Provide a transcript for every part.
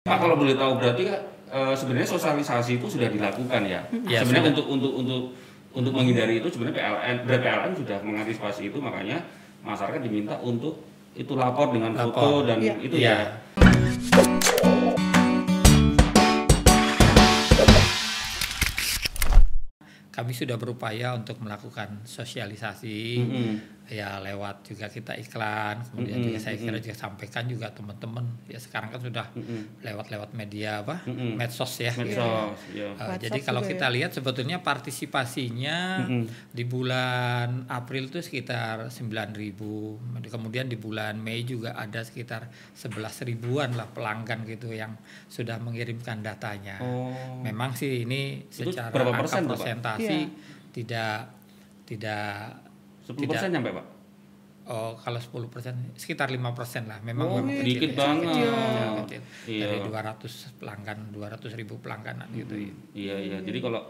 Pak kalau boleh tahu berarti uh, sebenarnya sosialisasi itu sudah dilakukan ya. Ya, sebenarnya untuk untuk untuk untuk menghindari itu sebenarnya PLN dari PLN sudah mengantisipasi itu makanya masyarakat diminta untuk itu lapor dengan Lapor. foto dan Iya. itu Iya. ya. Kami sudah berupaya untuk melakukan sosialisasi Mm-mm. Ya lewat juga kita iklan kemudian Mm-mm, juga saya kira juga sampaikan juga teman-teman ya sekarang kan sudah lewat-lewat media apa Mm-mm. medsos ya Medsos, ya. Uh, WhatsApp jadi kalau kita ya. lihat sebetulnya partisipasinya Mm-mm. di bulan April itu sekitar 9.000 kemudian di bulan Mei juga ada sekitar 11 ribuan lah pelanggan gitu yang sudah mengirimkan datanya. Oh. Memang sih ini Itu secara berapa angka persen persentasi Iya. tidak tidak 10 persen nyampe pak? oh kalau 10 persen sekitar lima persen lah memang Oh, memang dikit kecil, banget. kecil, kecil, kecil. Iya. dari 200 pelanggan 200 ribu pelangganan gitu ya. Iya iya. Jadi kalau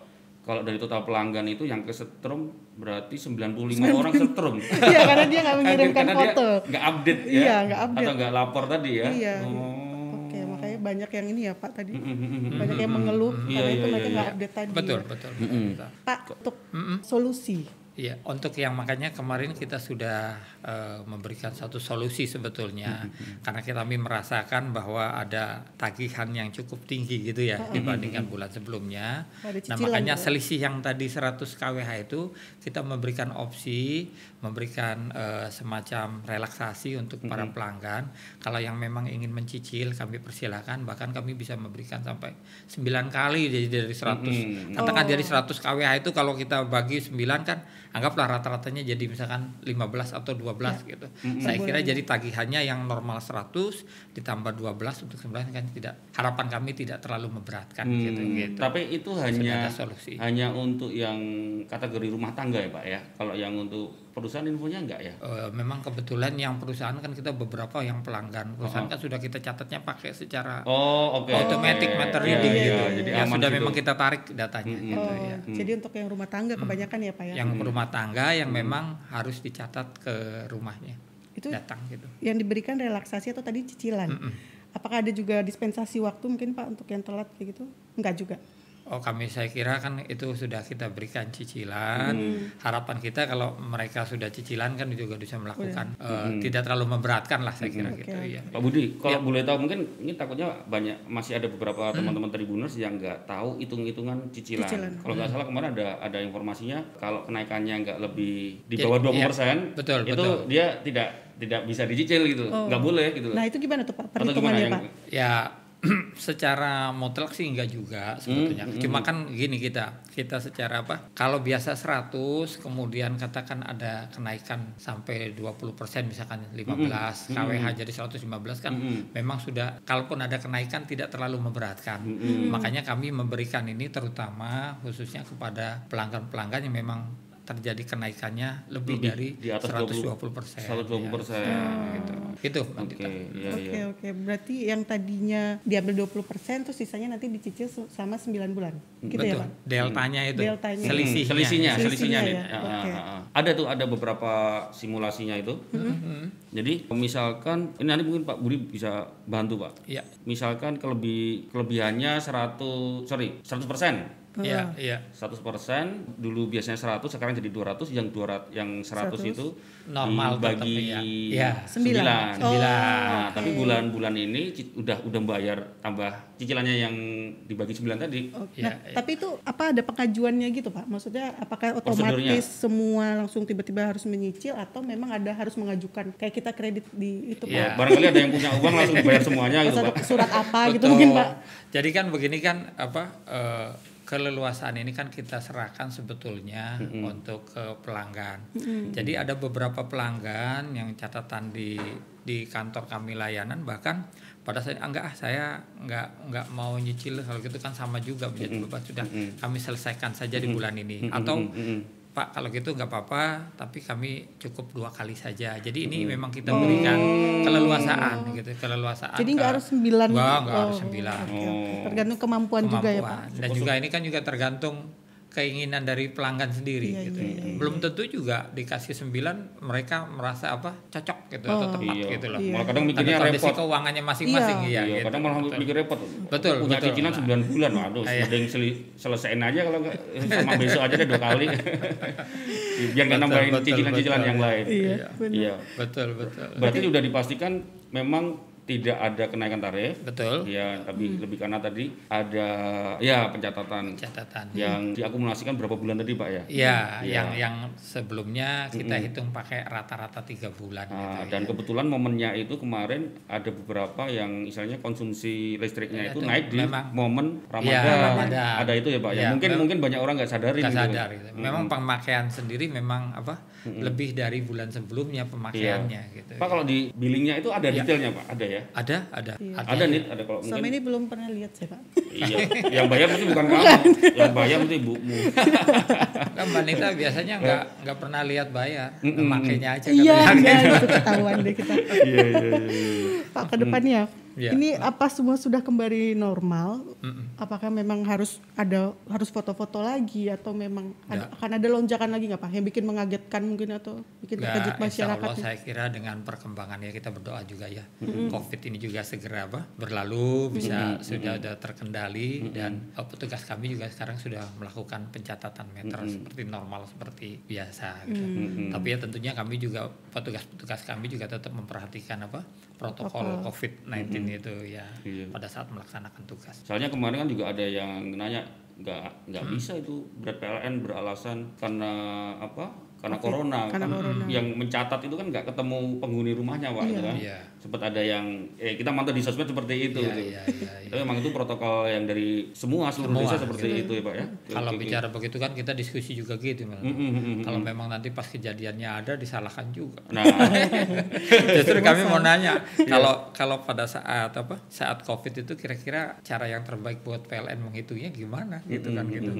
kalau dari total pelanggan itu yang kesetrum berarti 95 orang setrum. Iya karena dia nggak mengirimkan Karena foto. Nggak update ya. Iya, nggak update. Atau nggak lapor tadi ya. Iya. Oh. Oke makanya banyak yang ini ya Pak tadi. Mm-mm. Banyak yang mengeluh Iya, karena iya, itu mereka iya, nggak iya. update tadi. betul ya. betul, Mm-mm. betul. Pak untuk solusi. Iya, untuk yang makanya kemarin kita sudah eh, memberikan satu solusi sebetulnya karena kita kami merasakan bahwa ada tagihan yang cukup tinggi gitu ya dibandingkan bulan sebelumnya. Nah, makanya juga. selisih yang tadi 100 kWh itu kita memberikan opsi, memberikan eh, semacam relaksasi untuk para pelanggan. Kalau yang memang ingin mencicil kami persilahkan bahkan kami bisa memberikan sampai 9 kali jadi dari 100 Mm-mm. katakan Oh. dari 100 kWh itu kalau kita bagi 9 kan anggaplah rata-ratanya jadi misalkan 15 atau 12 gitu. Saya kira jadi tagihannya yang normal 100 ditambah 12 untuk 9 kan tidak harapan kami tidak terlalu memberatkan Hmm, gitu gitu. Tapi itu hanya ada solusi. hanya untuk yang kategori rumah tangga ya pak ya. Kalau yang untuk perusahaan infonya enggak ya? Eh, memang kebetulan yang perusahaan kan kita beberapa yang pelanggan perusahaan kan sudah kita catatnya pakai secara Oh oke. automatic oke. meter Iya, reading iya, gitu. Jadi yang aman sudah gitu. memang kita tarik datanya Mm-mm. gitu oh, ya. jadi untuk yang rumah tangga kebanyakan ya Pak ya. Yang rumah tangga yang memang harus dicatat ke rumahnya Itu datang gitu. yang diberikan relaksasi atau tadi cicilan. Apakah ada juga dispensasi waktu mungkin Pak untuk yang telat kayak gitu? Enggak juga. Oh kami saya kira kan itu sudah kita berikan cicilan. Harapan kita kalau mereka sudah cicilan kan juga bisa melakukan eh, tidak terlalu memberatkan lah saya kira Oke, gitu oke. ya. Pak Budi, kalau boleh tahu mungkin ini takutnya banyak masih ada beberapa teman-teman tribuners yang nggak tahu hitung-hitungan cicilan. Cicilan. Kalau nggak salah kemarin ada ada informasinya kalau kenaikannya nggak lebih di bawah iya, 20% betul, itu betul. dia tidak tidak bisa dicicil gitu, Oh. nggak boleh gitu. Nah itu gimana tuh Pak perhitungannya yang Pak? Ya secara mutlak sih enggak juga sebetulnya. Cuma kan gini kita, kita secara apa? Kalau biasa 100 kemudian katakan ada kenaikan sampai 20% misalkan 15 kWh jadi 115 kan memang sudah kalaupun ada kenaikan tidak terlalu memberatkan. Makanya kami memberikan ini terutama khususnya kepada pelanggan-pelanggan yang memang terjadi kenaikannya lebih, Lebih, dari di atas 120 persen. 120%. gitu. Gitu, Mbak Oke, Dita. iya Oke iya. oke berarti yang tadinya diambil 20% terus sisanya nanti dicicil se- sama 9 bulan. Gitu ya Betul. Pak? Deltanya itu. Deltanya. Selisihnya. Hmm, selisihnya, Selisihnya selisihnya nih. ya, Ya, oke. ah, ah, ah. Ada tuh ada beberapa simulasinya itu. Jadi misalkan ini nanti mungkin Pak Budi bisa bantu Pak. Iya. Misalkan kelebih kelebihannya 100 sorry 100 Iya, iya. 100 dulu biasanya 100 sekarang jadi 200 yang 200 yang 100, 100. itu Normal dibagi ya. Iya. Sembilan. 9 Oh, Nah, oke. tapi bulan-bulan ini udah udah bayar tambah cicilannya yang dibagi 9 tadi. Oke. Iya, Nah, iya. tapi itu apa ada pengajuannya gitu Pak? Maksudnya apakah otomatis semua langsung tiba-tiba harus menyicil atau memang ada harus mengajukan kayak kita kredit di itu Iya. Pak? Barangkali ada yang punya uang langsung dibayar semuanya gitu, Pak. surat apa gitu mungkin Pak? Jadi kan begini kan apa eh, keleluasaan ini kan kita serahkan sebetulnya untuk ke pelanggan. Jadi ada beberapa pelanggan yang catatan di di kantor kami layanan bahkan pada saat "Ah, enggak ah saya enggak enggak mau nyicil kalau gitu kan sama juga menjadi beban sudah kami selesaikan saja di bulan ini. Atau Pak kalau gitu nggak apa-apa tapi kami cukup dua kali saja jadi ini memang kita berikan keleluasaan gitu keleluasaan Jadi nggak ke- harus sembilan. Nggak, nggak harus Oh, sembilan. oke, oke. Tergantung kemampuan, juga ya Pak. kemampuan. Dan juga ini kan juga tergantung keinginan dari pelanggan sendiri Iya, gitu. iya, Belum tentu juga dikasih 9 mereka merasa apa cocok gitu atau Oh. tepat Iya. gitu loh. Iya. Malah kadang mikirnya kondisi repot. keuangannya masing-masing Iya. iya, Iya, gitu. kadang malah Betul. mikir repot. Betul, Punya betul. cicilan 9 bulan, waduh, Iya. mending selesaiin aja kalau sama besok aja deh dua kali. Biar nggak Betul, nambahin cicilan-cicilan yang lain. Iya, Iya. benar. Iya. Betul, betul. Berarti sudah dipastikan memang tidak ada kenaikan tarif. Betul. Ya, tapi Hmm. lebih karena tadi ada ya pencatatan Catatan. yang diakumulasikan berapa bulan tadi, Pak ya? Iya, Iya. yang yang sebelumnya kita hitung pakai rata-rata tiga bulan. Ah, gitu, dan ya. kebetulan momennya itu kemarin ada beberapa yang misalnya konsumsi listriknya Ya, itu itu naik di memang- momen Ramadan. Iya, Ramadan. Ada itu ya, Pak ya. Iya, Mungkin mungkin banyak orang nggak sadarin nggak gitu. sadar gitu. Memang pemakaian sendiri memang apa lebih dari bulan sebelumnya pemakaiannya gitu. Pak kalau di billingnya itu ada Iya. detailnya, Pak? Ada ya? Ada, ada, Iya. ada. Ada nih, ada kalau mungkin. ini belum pernah lihat saya pak. Iya. yang bayar mesti bukan kamu. Yang bayar mesti ibumu. Kan Mbak Nita biasanya nggak nggak pernah lihat bayar, makainya aja Iya, enggak itu ketahuan deh kita. Iya, iya, iya. Pak ke depannya, Iya. ini apa semua sudah kembali normal? Apakah memang harus ada harus foto-foto lagi atau memang ada, akan ada lonjakan lagi nggak Pak? Yang bikin mengagetkan mungkin atau bikin terkejut insya masyarakat? Allah saya kira dengan perkembangan ya kita berdoa juga ya COVID ini juga segera apa berlalu bisa sudah ada terkendali dan uh, petugas kami juga sekarang sudah melakukan pencatatan meter seperti normal seperti biasa. Gitu. Tapi ya tentunya kami juga petugas-petugas kami juga tetap memperhatikan apa protokol COVID-19 itu ya Iya. pada saat melaksanakan tugas. Soalnya kemarin kan juga ada yang nanya nggak nggak bisa itu berat PLN beralasan karena apa? Karena corona. karena kan corona. Yang mencatat itu kan nggak ketemu penghuni rumahnya, Pak, gitu kan. Iya. Sempat ada yang eh kita mantau di sosmed seperti itu Iya, gitu. iya, iya, iya. Tapi memang itu protokol yang dari semua seluruh Semua, desa seperti itu ya, Pak ya. Kalau oke. bicara begitu kan kita diskusi juga gitu. Mm, mm, mm, mm. Kalau memang nanti pas kejadiannya ada disalahkan juga. Nah, Justru kami mau nanya kalau kalau pada saat apa saat covid itu kira-kira cara yang terbaik buat PLN menghitungnya gimana gitu kan gitu.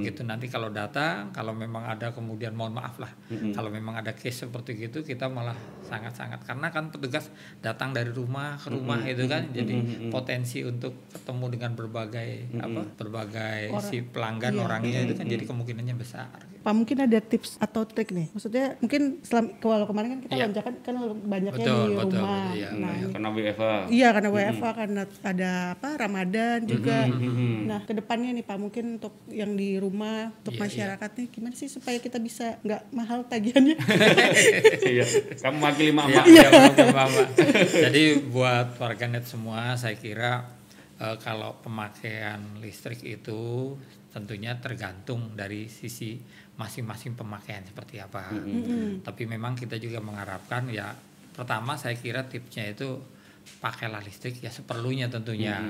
Begitu nanti kalau datang kalau memang ada kemudian mohon maaf lah kalau memang ada case seperti gitu kita malah sangat-sangat karena kan petugas datang dari rumah ke rumah itu kan jadi potensi untuk ketemu dengan berbagai apa berbagai Orang. si pelanggan Iya. orangnya itu kan jadi kemungkinannya besar. Pak mungkin ada tips atau trik nih. Maksudnya mungkin selam, kalau kemarin kan kita Iya. lonjakan kan banyaknya Betul, di betul, rumah. betul, iya. Nah, ini- karena WFA. Iya karena WFA karena ada apa Ramadan juga. Mm-hmm. Nah ke depannya nih Pak mungkin untuk yang di rumah untuk Iya, masyarakat nih gimana sih supaya kita bisa nggak mahal tagihannya? Iya. Kamu wakili Iya, mama. iya, betul, Mama. Jadi buat warganet semua, saya kira eh, kalau pemakaian listrik itu tentunya tergantung dari sisi masing-masing pemakaian seperti apa. Tapi memang kita juga mengharapkan ya pertama saya kira tipsnya itu pakailah listrik ya seperlunya tentunya.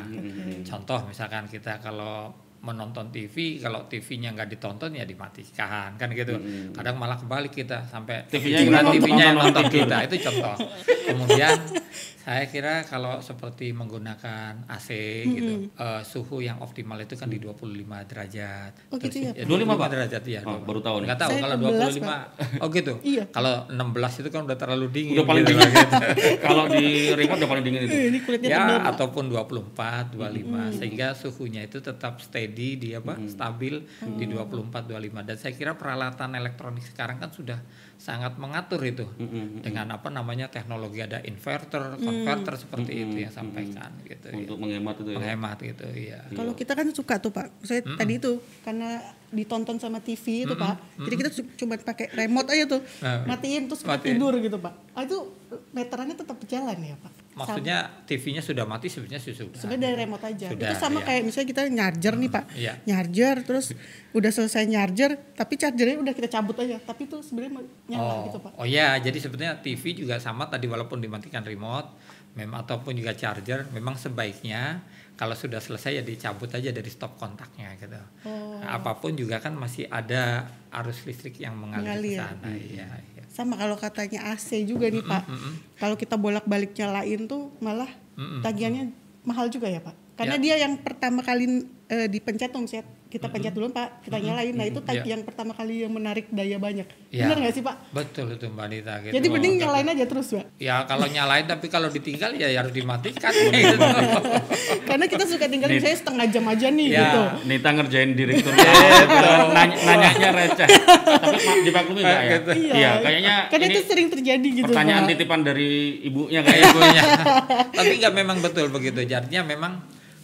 Contoh misalkan kita kalau menonton TV kalau TV-nya nggak ditonton ya dimatikan kan gitu. Kadang malah kebalik kita sampai TV-nya yang nonton, nonton. kita. Itu contoh. Kemudian saya kira kalau seperti menggunakan AC gitu eh, suhu yang optimal itu kan di 25 derajat Oh, gitu ya, Terus- 25, Pak? derajat ya Oh, baru tahu nih. nggak tahu Saya kalau 16, 25 oh gitu Iya. kalau 16 itu kan udah terlalu dingin Udah paling gitu dingin. gitu. Kalau di remote udah paling dingin itu. ini kulitnya ya Pak. ataupun 24 25 sehingga suhunya itu tetap steady di apa stabil di 24 25 dan saya kira peralatan elektronik sekarang kan sudah sangat mengatur itu. Dengan apa namanya teknologi ada inverter converter seperti itu yang sampaikan gitu ya. Untuk menghemat itu ya. menghemat gitu ya Kalau kita kan suka tuh Pak, saya tadi itu karena ditonton sama TV itu Pak, jadi kita cu- cuma pakai remote aja tuh, Nah, matiin terus matiin. tidur gitu Pak. Ah, itu meterannya tetap berjalan ya Pak. Maksudnya TV-nya sudah mati sebenarnya sudah Sebenarnya dari remote aja. Sudah, itu sama iya. kayak misalnya kita nyarger nih Pak. Iya. Nyarger terus udah selesai nyarger, tapi chargernya udah kita cabut aja. Tapi itu sebenarnya nyala oh, gitu Pak. Oh iya, jadi sebetulnya TV juga sama tadi walaupun dimatikan remote, memang ataupun juga charger, memang sebaiknya kalau sudah selesai ya dicabut aja dari stop kontaknya gitu. Oh. Apa pun juga kan masih ada arus listrik yang mengalir ke Mengalir. sana. Iya, iya. Sama kalau katanya AC juga nih Pak. Kalau kita bolak-balik nyalain tuh malah tagihannya mahal juga ya Pak. Karena Ya. dia yang pertama kali eh, dipencet misalnya kita pencet dulu Pak, kita nyalain. Nah itu type Iya. yang pertama kali yang menarik daya banyak. Iya. Benar nggak sih Pak? Betul itu Mbak Dita gitu. Jadi mending nyalain aja terus Pak. Ya kalau nyalain tapi kalau ditinggal ya harus dimatikan gitu. Karena kita suka tinggalin saya setengah jam aja nih Ya. gitu. Nita ngerjain direktur nanya, nanyanya receh tapi dimaklumi mbak ya Gitu. iya kayaknya Karena ini itu sering terjadi gitu pertanyaan Pak. titipan dari ibunya kayak kayak ibunya. Tapi nggak memang betul begitu. Jadinya memang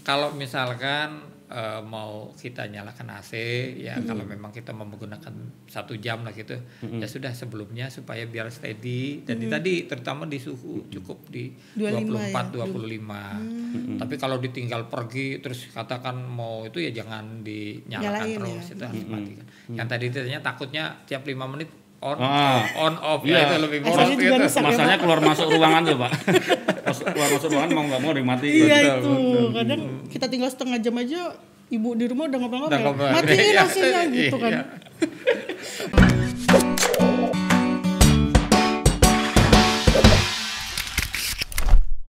kalau misalkan eh, mau kita nyalakan AC ya kalau memang kita mau menggunakan satu jam lah gitu ya sudah sebelumnya supaya biar steady. Dan di tadi terutama di suhu cukup di 25 24 ya? 25 tapi kalau ditinggal pergi terus katakan mau itu ya jangan dinyalakan Nyalain terus ya. itu harus dimatikan yang tadi ditanya takutnya tiap lima menit on Ah. on off Iya. ya itu lebih boros gitu rusak. ya, keluar masuk ruangan tuh pak Pas keluar masuk ruangan mau nggak mau dimatiin Iya itu. betul. Kadang kita tinggal setengah jam aja ibu di rumah udah Udah ngomong-ngomong. ngobrol. Matiin AC-nya gitu kan. iya.